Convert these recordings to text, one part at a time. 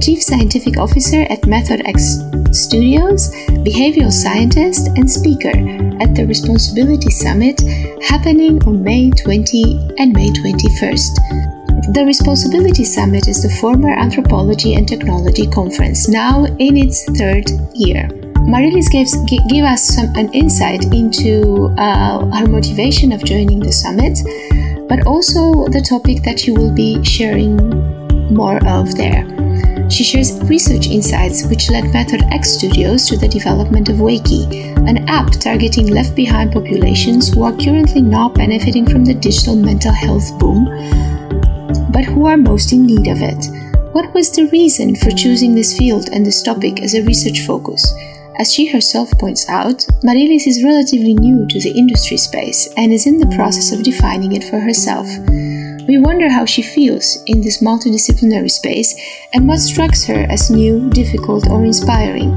Chief Scientific Officer at Method X Studios, behavioral scientist, and speaker at the Response-ability Summit happening on May 20 and May 21st. The Response-ability Summit is the former Anthropology and Technology Conference, now in its third year. Mariliis gives give us some an insight into uh, her motivation of joining the summit, but also the topic that you will be sharing more of there. She shares research insights which led Method X Studios to the development of Wakey, an app targeting left behind populations who are currently not benefiting from the digital mental health boom, but who are most in need of it. What was the reason for choosing this field and this topic as a research focus? As she herself points out, Mariliis is relatively new to the industry space and is in the process of defining it for herself. We wonder how she feels in this multidisciplinary space and what strikes her as new, difficult, or inspiring.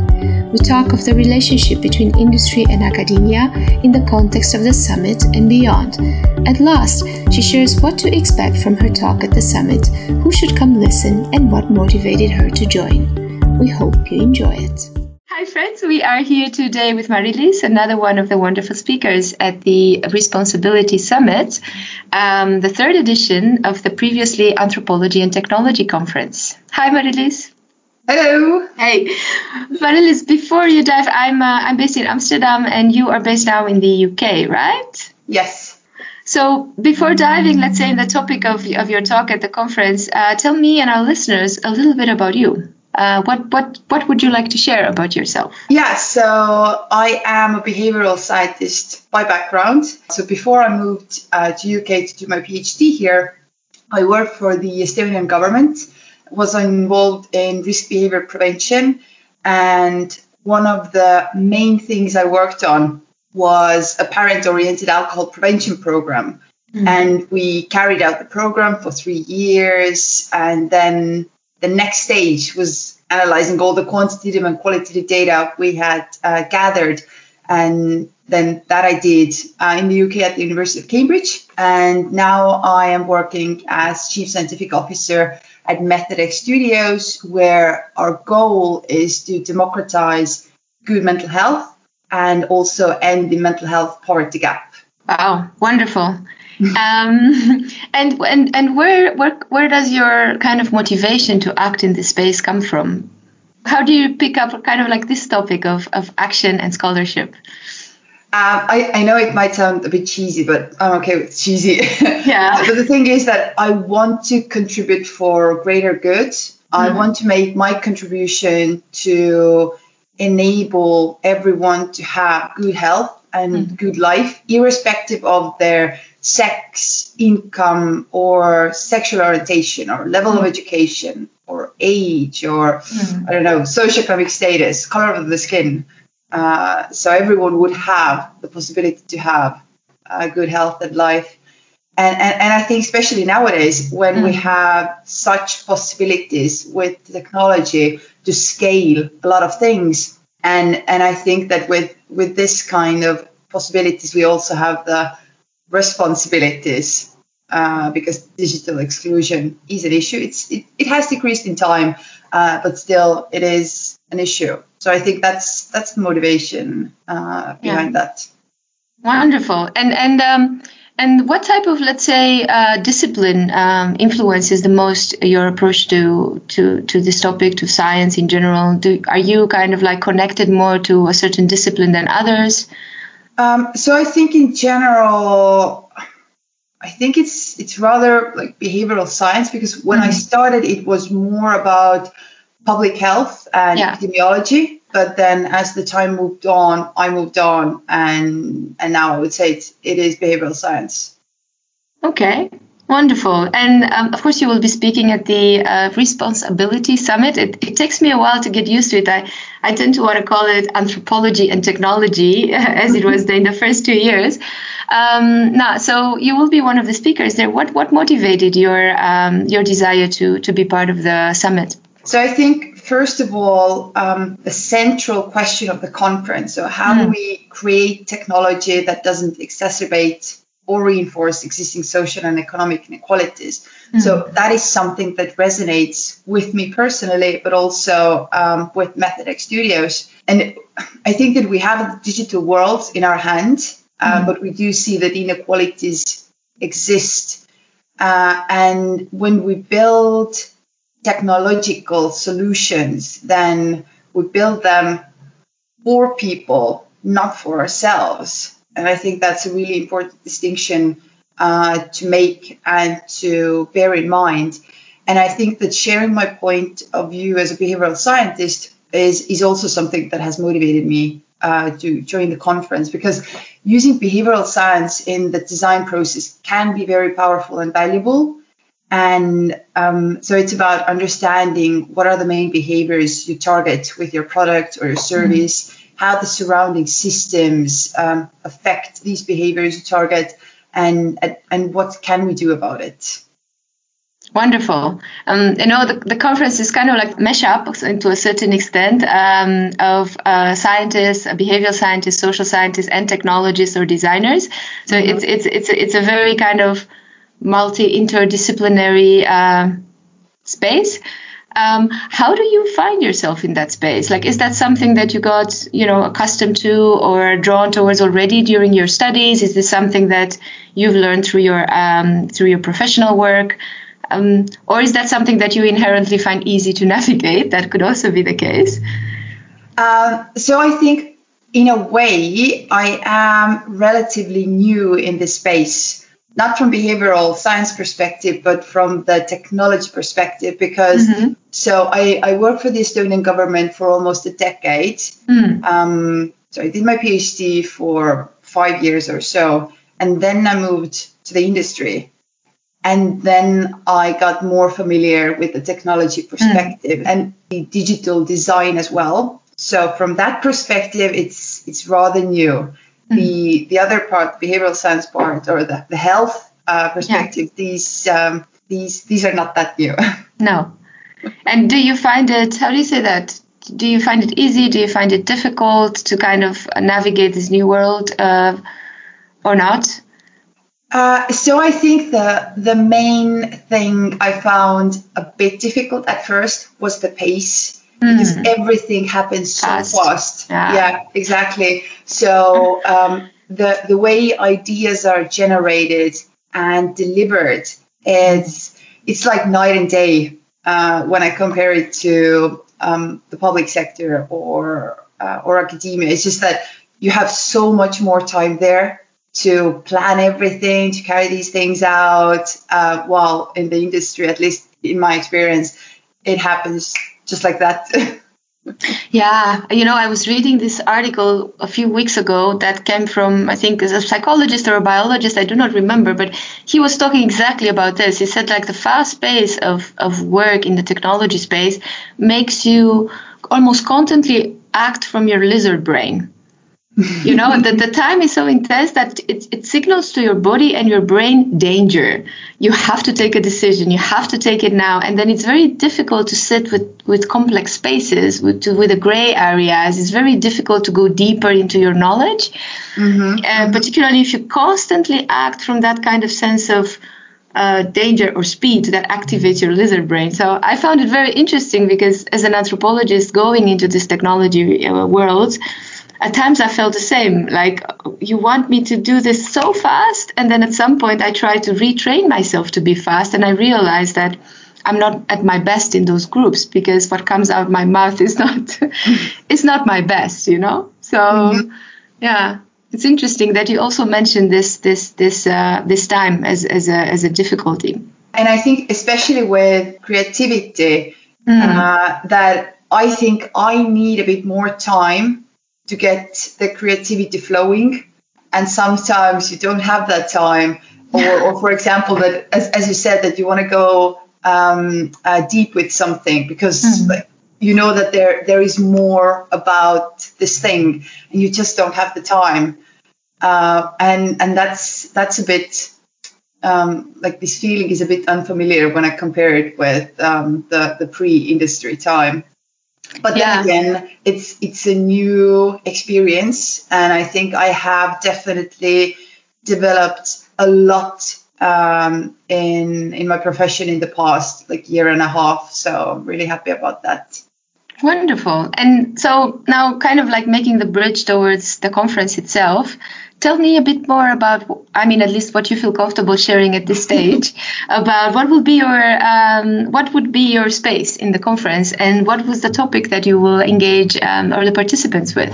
We talk of the relationship between industry and academia in the context of the summit and beyond. At last, she shares what to expect from her talk at the summit, who should come listen, and what motivated her to join. We hope you enjoy it. Hi, friends. We are here today with Mariliis, another one of the wonderful speakers at the Response-ability Summit, um, the third edition of the previously Anthropology and Technology Conference. Hi, Mariliis. Hello. Hey, Mariliis. Before you dive, I'm uh, I'm based in Amsterdam, and you are based now in the UK, right? Yes. So before diving, let's say, in the topic of of your talk at the conference, uh, tell me and our listeners a little bit about you. Uh, what what what would you like to share about yourself? Yeah, so I am a behavioral scientist by background. So before I moved uh, to UK to do my PhD here, I worked for the Estonian government. Was involved in risk behavior prevention, and one of the main things I worked on was a parent-oriented alcohol prevention program. Mm-hmm. And we carried out the program for three years, and then the next stage was analyzing all the quantitative and qualitative data we had uh, gathered. And then that I did uh, in the UK at the University of Cambridge. And now I am working as Chief Scientific Officer at Method X Studios, where our goal is to democratize good mental health and also end the mental health poverty gap. Wow, wonderful um, and and and where where where does your kind of motivation to act in this space come from? How do you pick up kind of like this topic of of action and scholarship? Um, I, I know it might sound a bit cheesy, but I'm okay with cheesy. Yeah. but the thing is that I want to contribute for greater good. Mm-hmm. I want to make my contribution to enable everyone to have good health and mm-hmm. good life, irrespective of their sex, income, or sexual orientation, or level mm. of education, or age, or mm. I don't know, socioeconomic status, color of the skin. Uh, so everyone would have the possibility to have a good health and life. And, and, and I think especially nowadays when mm. we have such possibilities with technology to scale a lot of things. And and I think that with with this kind of possibilities we also have the responsibilities uh, because digital exclusion is an issue. It's it, it has decreased in time, uh, but still it is an issue. So I think that's that's the motivation uh, behind yeah. that. Wonderful. And and um, and what type of let's say uh, discipline um, influences the most your approach to to to this topic to science in general? Do are you kind of like connected more to a certain discipline than others? Um, so I think in general, I think it's it's rather like behavioral science because when mm-hmm. I started, it was more about public health and yeah. epidemiology. But then as the time moved on, I moved on, and and now I would say it's, it is behavioral science. Okay, Wonderful. And um, of course, you will be speaking at the uh, Response-ability Summit. It, it, takes me a while to get used to it. I, I tend to want to call it anthropology and technology, as it was in the first two years. Um, now, so you will be one of the speakers there. What, what motivated your, um, your desire to, to be part of the summit? So I think, first of all, um, the central question of the conference. So, how mm. do we create technology that doesn't exacerbate or reinforce existing social and economic inequalities. Mm-hmm. So that is something that resonates with me personally, but also um, with Method X Studios. And I think that we have the digital world in our hand, uh, mm-hmm. but we do see that inequalities exist. Uh, and when we build technological solutions, then we build them for people, not for ourselves. And I think that's a really important distinction uh, to make and to bear in mind. And I think that sharing my point of view as a behavioral scientist is, is also something that has motivated me uh, to join the conference because using behavioral science in the design process can be very powerful and valuable. And um, so it's about understanding what are the main behaviors you target with your product or your service. Mm-hmm how the surrounding systems um, affect these behaviors you target, and, and what can we do about it. Wonderful. Um, you know, the, the conference is kind of like mesh up to a certain extent um, of uh, scientists, behavioral scientists, social scientists, and technologists or designers. So mm-hmm. it's, it's, it's, it's a very kind of multi interdisciplinary uh, space. Um, how do you find yourself in that space? Like, is that something that you got, you know, accustomed to or drawn towards already during your studies? Is this something that you've learned through your um, through your professional work, um, or is that something that you inherently find easy to navigate? That could also be the case. Uh, so I think, in a way, I am relatively new in this space not from behavioral science perspective, but from the technology perspective, because mm-hmm. so I, I worked for the Estonian government for almost a decade. Mm. Um, so I did my PhD for five years or so, and then I moved to the industry. And then I got more familiar with the technology perspective mm. and the digital design as well. So from that perspective, it's it's rather new. Mm. The the other part, the behavioral science part, or the, the health uh, perspective, yeah. these um, these these are not that new. no. And do you find it? How do you say that? Do you find it easy? Do you find it difficult to kind of navigate this new world, uh, or not? Uh, so I think the the main thing I found a bit difficult at first was the pace because mm. everything happens so fast. fast. Yeah. yeah. exactly. So um, the the way ideas are generated and delivered, it's it's like night and day uh, when I compare it to um, the public sector or uh, or academia. It's just that you have so much more time there to plan everything, to carry these things out. Uh, while in the industry, at least in my experience, it happens just like that. yeah, you know, I was reading this article a few weeks ago that came from, I think, a psychologist or a biologist, I do not remember, but he was talking exactly about this. He said, like, the fast pace of, of work in the technology space makes you almost constantly act from your lizard brain you know the, the time is so intense that it, it signals to your body and your brain danger. You have to take a decision. You have to take it now. And then it's very difficult to sit with with complex spaces with with the gray areas. It's very difficult to go deeper into your knowledge. Mm-hmm. uh, particularly if you constantly act from that kind of sense of uh, danger or speed that activates your lizard brain. So I found it very interesting because as an anthropologist going into this technology uh, world, at times I felt the same. Like you want me to do this so fast, and then at some point I try to retrain myself to be fast, and I realized that I'm not at my best in those groups because what comes out of my mouth is not is not my best, you know. So mm-hmm. yeah, it's interesting that you also mentioned this this this uh, this time as as a as a difficulty. And I think especially with creativity, mm. uh, that I think I need a bit more time to get the creativity flowing. And sometimes you don't have that time. or, or for example, that as, as you said, that you want to go um, uh, deep with something because mm. like, you know that there there is more about this thing, and you just don't have the time. Uh, and and that's that's a bit um, like this feeling is a bit unfamiliar when I compare it with um, the the pre-industry time. But yeah. then again, it's it's a new experience, and I think I have definitely developed a lot um, in in my profession in the past like year and a half. So I'm really happy about that. Wonderful. And so now, kind of like making the bridge towards the conference itself, tell me a bit more about, I mean, at least what you feel comfortable sharing at this stage about what will be your, um, what would be your space in the conference and what was the topic that you will engage um, or the participants with?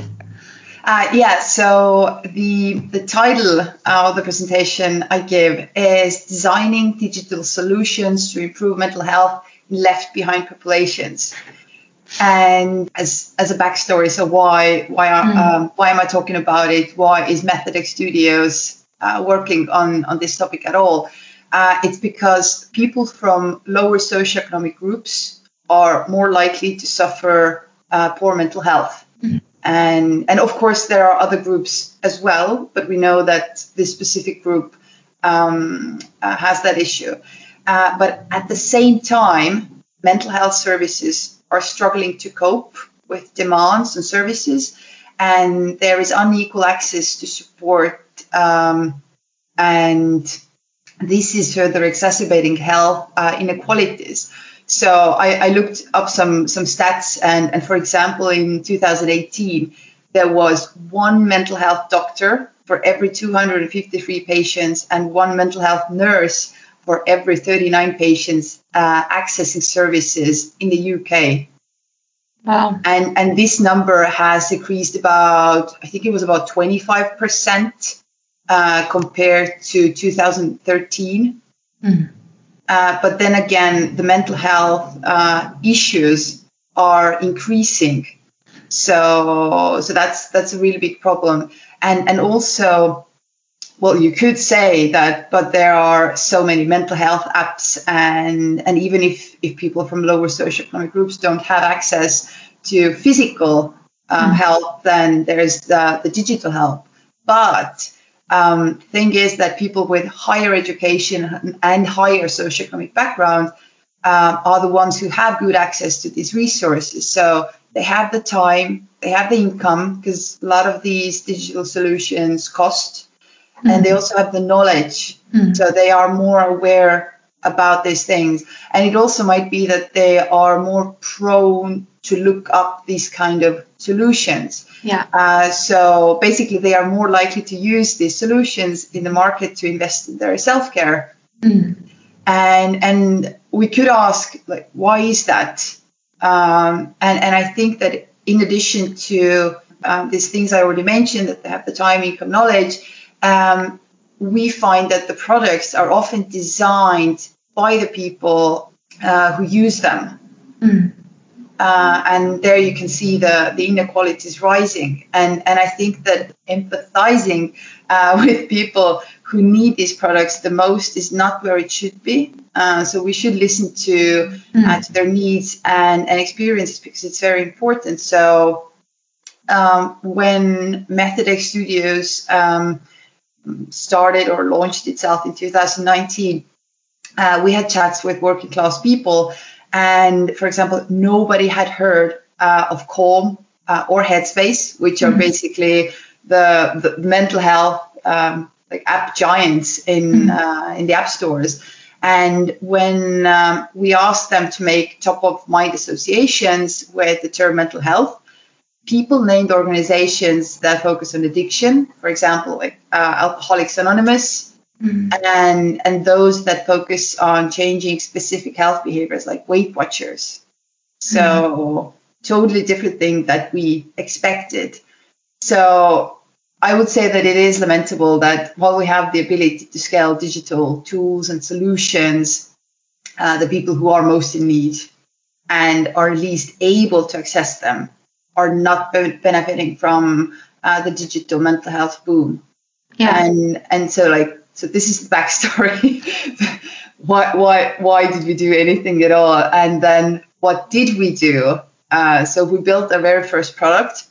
Uh, yeah, so the the title of the presentation I give is Designing Digital Solutions to Improve Mental Health in Left Behind Populations. And as as a backstory, so why why mm. um, why am I talking about it? Why is Method X Studios uh, working on on this topic at all? Uh, it's because people from lower socioeconomic groups are more likely to suffer uh, poor mental health. Mm. And, and of course, there are other groups as well, but we know that this specific group um, uh, has that issue. Uh, but at the same time, mental health services are struggling to cope with demands and services, and there is unequal access to support, um, and this is further exacerbating health uh, inequalities. So I, I, looked up some some stats, and, and for example, in 2018, there was one mental health doctor for every 253 patients, and one mental health nurse for every 39 patients uh, accessing services in the UK. Wow. And, and this number has decreased about, I think it was about 25% uh, compared to 2013. Mm. Uh, but then again, the mental health uh, issues are increasing. So, so that's that's a really big problem. And and also, well, you could say that, but there are so many mental health apps, and and even if if people from lower socioeconomic groups don't have access to physical um, mm. help, then there's the, the digital help. But um, thing is that people with higher education and higher socioeconomic background uh, are the ones who have good access to these resources. So they have the time, they have the income, because a lot of these digital solutions cost mm and they also have the knowledge. mm So they are more aware about these things. And it also might be that they are more prone to look up these kind of solutions. Yeah. Uh, so basically, they are more likely to use these solutions in the market to invest in their self care. Mm. And and we could ask like, why is that? Um, and and I think that in addition to um, these things I already mentioned, that they have the time, income, knowledge um, we find that the products are often designed by the people uh, who use them. Mm. Uh, and there you can see the, the inequalities rising. And, and I think that empathizing uh, with people who need these products the most is not where it should be. Uh, so we should listen to, mm. to their needs and, and experiences because it's very important. So um, when Method X Studios um, started or launched itself in 2019, uh, we had chats with working class people. And for example, nobody had heard uh, of Calm uh, or Headspace, which are mm-hmm. basically the, the, mental health um, like app giants in mm-hmm. Uh, in the app stores. And when um, we asked them to make top of mind associations with the term mental health, people named organizations that focus on addiction, for example, like uh, Alcoholics Anonymous, mm. and and those that focus on changing specific health behaviors, like Weight Watchers. So mm. totally different thing that we expected. So I would say that it is lamentable that while we have the ability to scale digital tools and solutions, uh, the people who are most in need and are least able to access them are not benefiting from uh, the digital mental health boom. Yeah. And and so like so this is the backstory. why, why, why did we do anything at all? And then what did we do? Uh, so we built our very first product.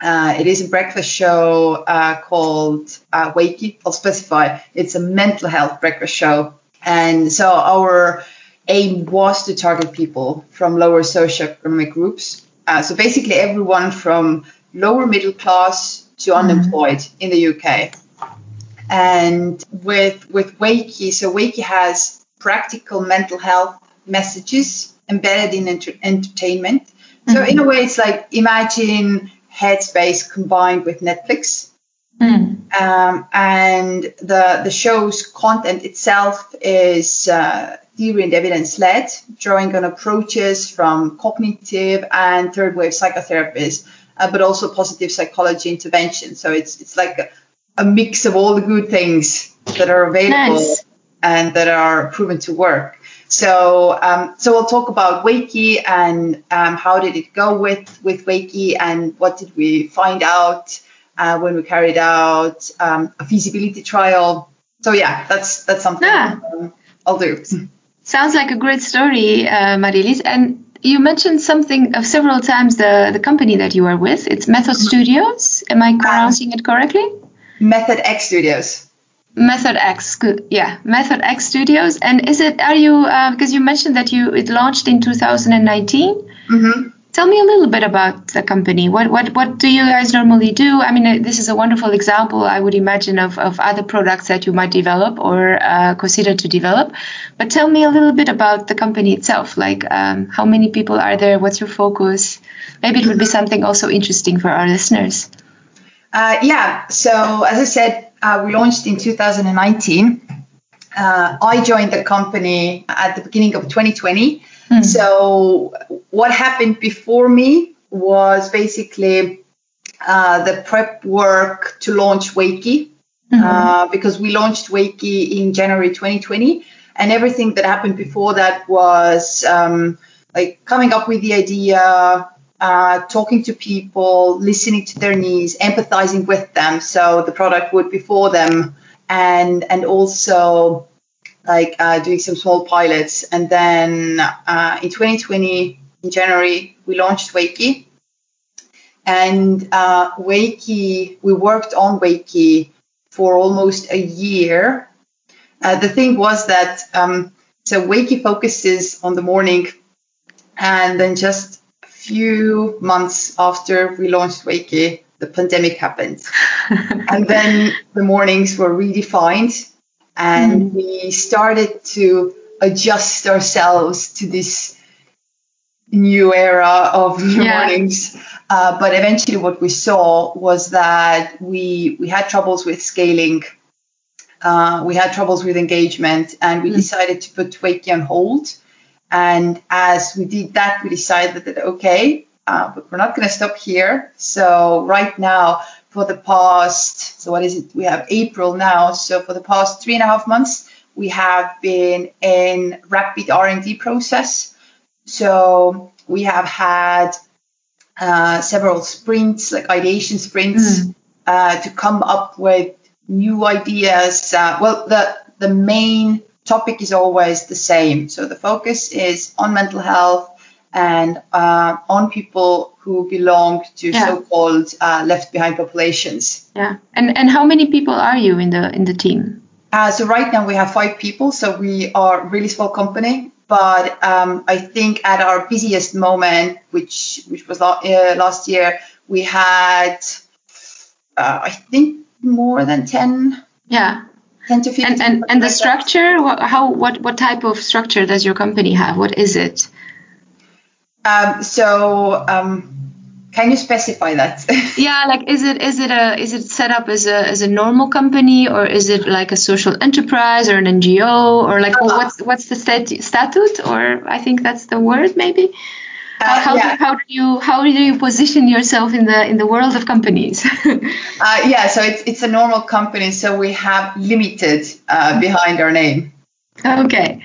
Uh, it is a breakfast show uh, called uh, Wakey. I'll specify. It's a mental health breakfast show. And so our aim was to target people from lower socioeconomic groups. Uh, so basically everyone from lower middle class to mm-hmm. unemployed mm-hmm. in the UK. And with with Wakey, so Wakey has practical mental health messages embedded in enter- entertainment. Mm-hmm. So in a way, it's like imagine Headspace combined with Netflix. Mm. Um, and the the show's content itself is uh, theory and evidence led, drawing on approaches from cognitive and third wave psychotherapists, uh, but also positive psychology intervention. So it's it's like a, a mix of all the good things that are available nice. and that are proven to work. So, um, so we'll talk about Wakey and um, how did it go with with Wakey and what did we find out uh, when we carried out um, a feasibility trial. So yeah, that's that's something yeah. Um, I'll do. Sounds like a great story, uh, Marilise. And you mentioned something of several times the the company that you are with. It's Method Studios. Am I pronouncing it correctly? Method X Studios. Method X, yeah, Method X Studios. And is it? Are you? Uh, because you mentioned that you it launched in 2019. Mm-hmm. Tell me a little bit about the company. What what what do you guys normally do? I mean, uh, this is a wonderful example, I would imagine, of, of other products that you might develop or uh, consider to develop. But tell me a little bit about the company itself. Like, um, how many people are there? What's your focus? Maybe it would be something also interesting for our listeners. Uh, yeah. So as I said, uh, we launched in 2019. Uh, I joined the company at the beginning of 2020. Mm. So, what happened before me was basically uh, the prep work to launch Wakey, mm-hmm. Uh, because we launched Wakey in January 2020. And everything that happened before that was um, like coming up with the idea, uh, talking to people, listening to their needs, empathizing with them. So the product would be for them, and and also like uh, doing some small pilots. And then uh, in 2020, in January, we launched Wakey. And uh, Wakey, we worked on Wakey for almost a year. Uh, the thing was that um, so Wakey focuses on the morning, and then just a few months after we launched Wakey, the pandemic happened. and then the mornings were redefined and mm. we started to adjust ourselves to this new era of new yeah. mornings. Uh, but eventually what we saw was that we we had troubles with scaling. Uh, we had troubles with engagement and we mm. decided to put Wakey on hold and as we did that, we decided that, okay, uh, but we're not going to stop here. So right now, for the past, so what is it? We have April now. So for the past three and a half months, we have been in rapid R&D process. So we have had uh, several sprints, like ideation sprints, mm. uh, to come up with new ideas. Uh, well, the the main topic is always the same. So the focus is on mental health and uh, on people who belong to yeah. so-called uh, left behind populations. Yeah, and and how many people are you in the in the team? Uh, so right now we have five people. So we are a really small company. But um, I think at our busiest moment, which which was uh, last year, we had uh, I think more than ten. Yeah 10 to 15 and and, and the structure what, how what what type of structure does your company have what is it um, so um, can you specify that yeah like is it is it a is it set up as a as a normal company or is it like a social enterprise or an ngo or like uh, what's what's the stat- statute or i think that's the word maybe uh, how, yeah. do, how do you how do you position yourself in the in the world of companies? uh, yeah, so it's it's a normal company, so we have limited uh, behind our name. okay.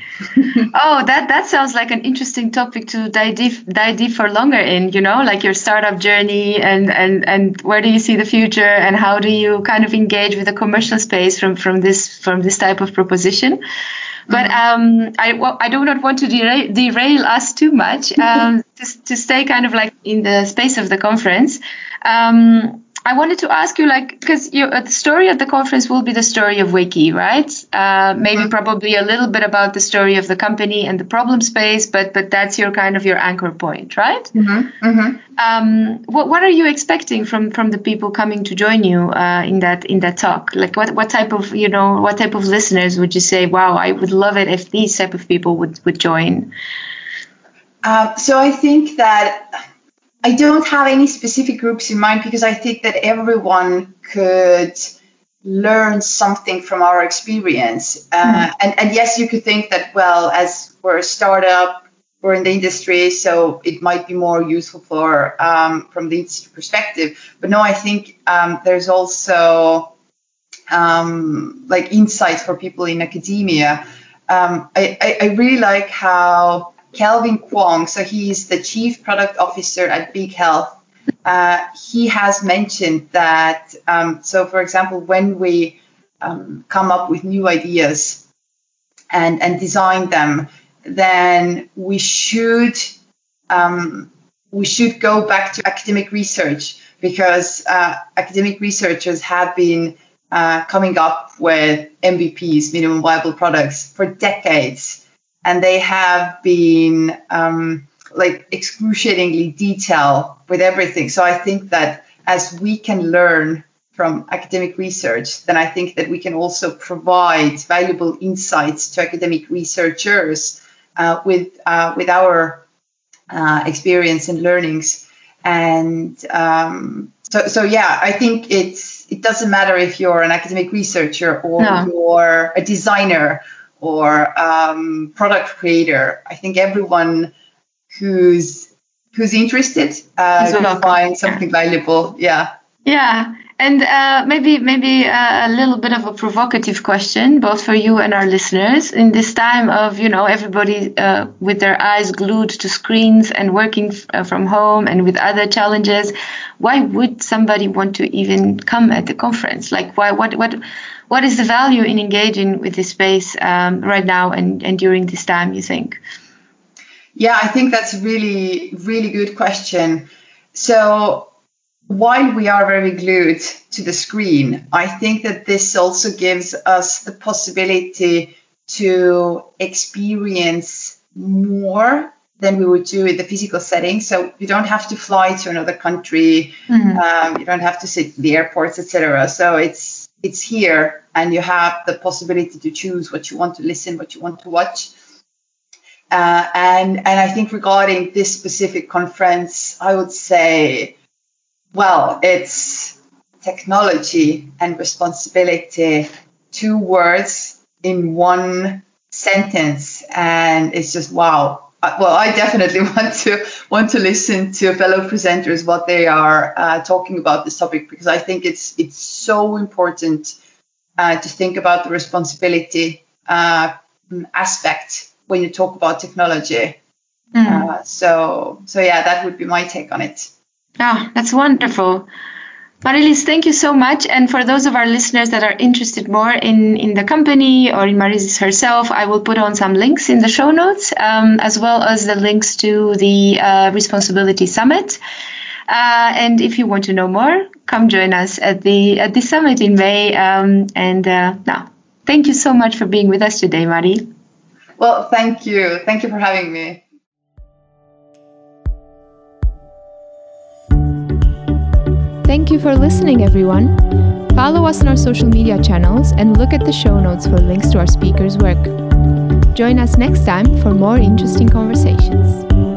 oh, that that sounds like an interesting topic to dive deep, dive deep for longer in. You know, like your startup journey and and and where do you see the future and how do you kind of engage with the commercial space from from this from this type of proposition. But mm-hmm. um, I, well, I do not want to derail, derail us too much. Um, to, to stay kind of like in the space of the conference. Um, I wanted to ask you, like, because uh, the story of the conference will be the story of Wakey, right? Uh, maybe mm-hmm. probably a little bit about the story of the company and the problem space, but but that's your kind of your anchor point, right? Mm-hmm. Mm-hmm. Um, what what are you expecting from from the people coming to join you uh, in that in that talk? Like, what what type of you know what type of listeners would you say? Wow, I would love it if these type of people would would join. Um, so I think that I don't have any specific groups in mind because I think that everyone could learn something from our experience. Uh, mm-hmm. and, and yes, you could think that, well, as we're a startup, we're in the industry, so it might be more useful for um, from the industry perspective. But no, I think um, there's also um, like insight for people in academia. Um, I, I, I really like how Kelvin Kwong, so he's the chief product officer at Big Health. Uh, he has mentioned that, um, so for example, when we um, come up with new ideas and, and design them, then we should um, we should go back to academic research because uh, academic researchers have been uh, coming up with MVPs, minimum viable products, for decades and they have been um, like excruciatingly detailed with everything. So I think that as we can learn from academic research, then I think that we can also provide valuable insights to academic researchers uh, with uh, with our uh, experience and learnings. And um, so, so yeah, I think it's it doesn't matter if you're an academic researcher or no. you're a designer or um, product creator. I think everyone who's who's interested uh, can find something yeah. valuable. Yeah. Yeah. And uh, maybe maybe uh, a little bit of a provocative question, both for you and our listeners. In this time of you know everybody uh, with their eyes glued to screens and working f- uh, from home and with other challenges, why would somebody want to even come at the conference? Like why what what what is the value in engaging with this space um, right now and, and during this time, you think? Yeah, I think that's a really, really good question. So, while we are very glued to the screen, I think that this also gives us the possibility to experience more than we would do in the physical setting. So you don't have to fly to another country, mm-hmm. um, you don't have to sit in the airports, etc. So it's it's here and you have the possibility to choose what you want to listen, what you want to watch. Uh, and and I think regarding this specific conference, I would say, well, it's technology and responsibility, two words in one sentence, and it's just wow. Uh, well, I definitely want to want to listen to fellow presenters what they are uh, talking about this topic because I think it's it's so important uh, to think about the responsibility uh, aspect when you talk about technology. Mm. so so yeah, that would be my take on it. Oh, that's wonderful. Mariliis, thank you so much. And for those of our listeners that are interested more in, in the company or in Mariliis herself, I will put on some links in the show notes, um, as well as the links to the uh, Response-ability Summit. Uh, and if you want to know more, come join us at the at the summit in May. Um, and uh, now, thank you so much for being with us today, Marie. Well, thank you. Thank you for having me. Thank you for listening, everyone. Follow us on our social media channels and look at the show notes for links to our speakers' work. Join us next time for more interesting conversations.